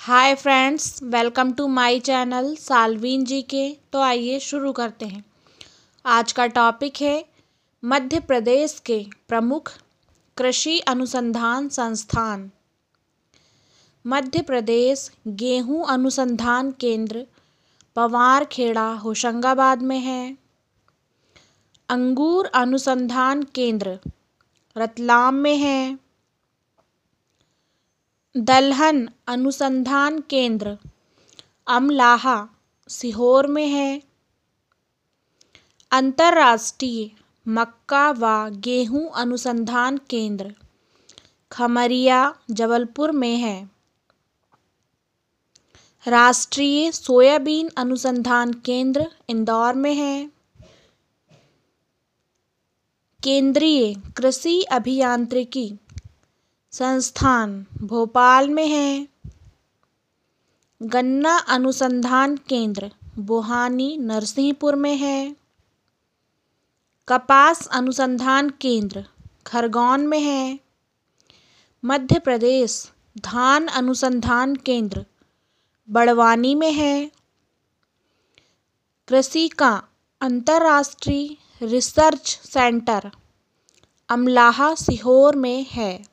Hi friends welcome to my channel Salveen ji के तो आइए शुरू करते हैं। आज का टॉपिक है मध्य प्रदेश के प्रमुख कृषि अनुसंधान संस्थान। मध्य प्रदेश गेहूँ अनुसंधान केंद्र पवार खेड़ा होशंगाबाद में है। अंगूर अनुसंधान केंद्र रतलाम में है। दलहन अनुसंधान केंद्र, अमलाहा, सीहोर में है। अंतर्राष्ट्रीय मक्का व गेहूँ अनुसंधान केंद्र, खमरिया, जबलपुर में है। राष्ट्रीय सोयाबीन अनुसंधान केंद्र इंदौर में है। केंद्रीय कृषि अभियांत्रिकी संस्थान भोपाल में है। गन्ना अनुसंधान केंद्र बोहानी नरसिंहपुर में है। कपास अनुसंधान केंद्र खरगोन में है। मध्य प्रदेश धान अनुसंधान केंद्र बड़वानी में है। कृषि का अंतर्राष्ट्रीय रिसर्च सेंटर अमलाहा सीहोर में है।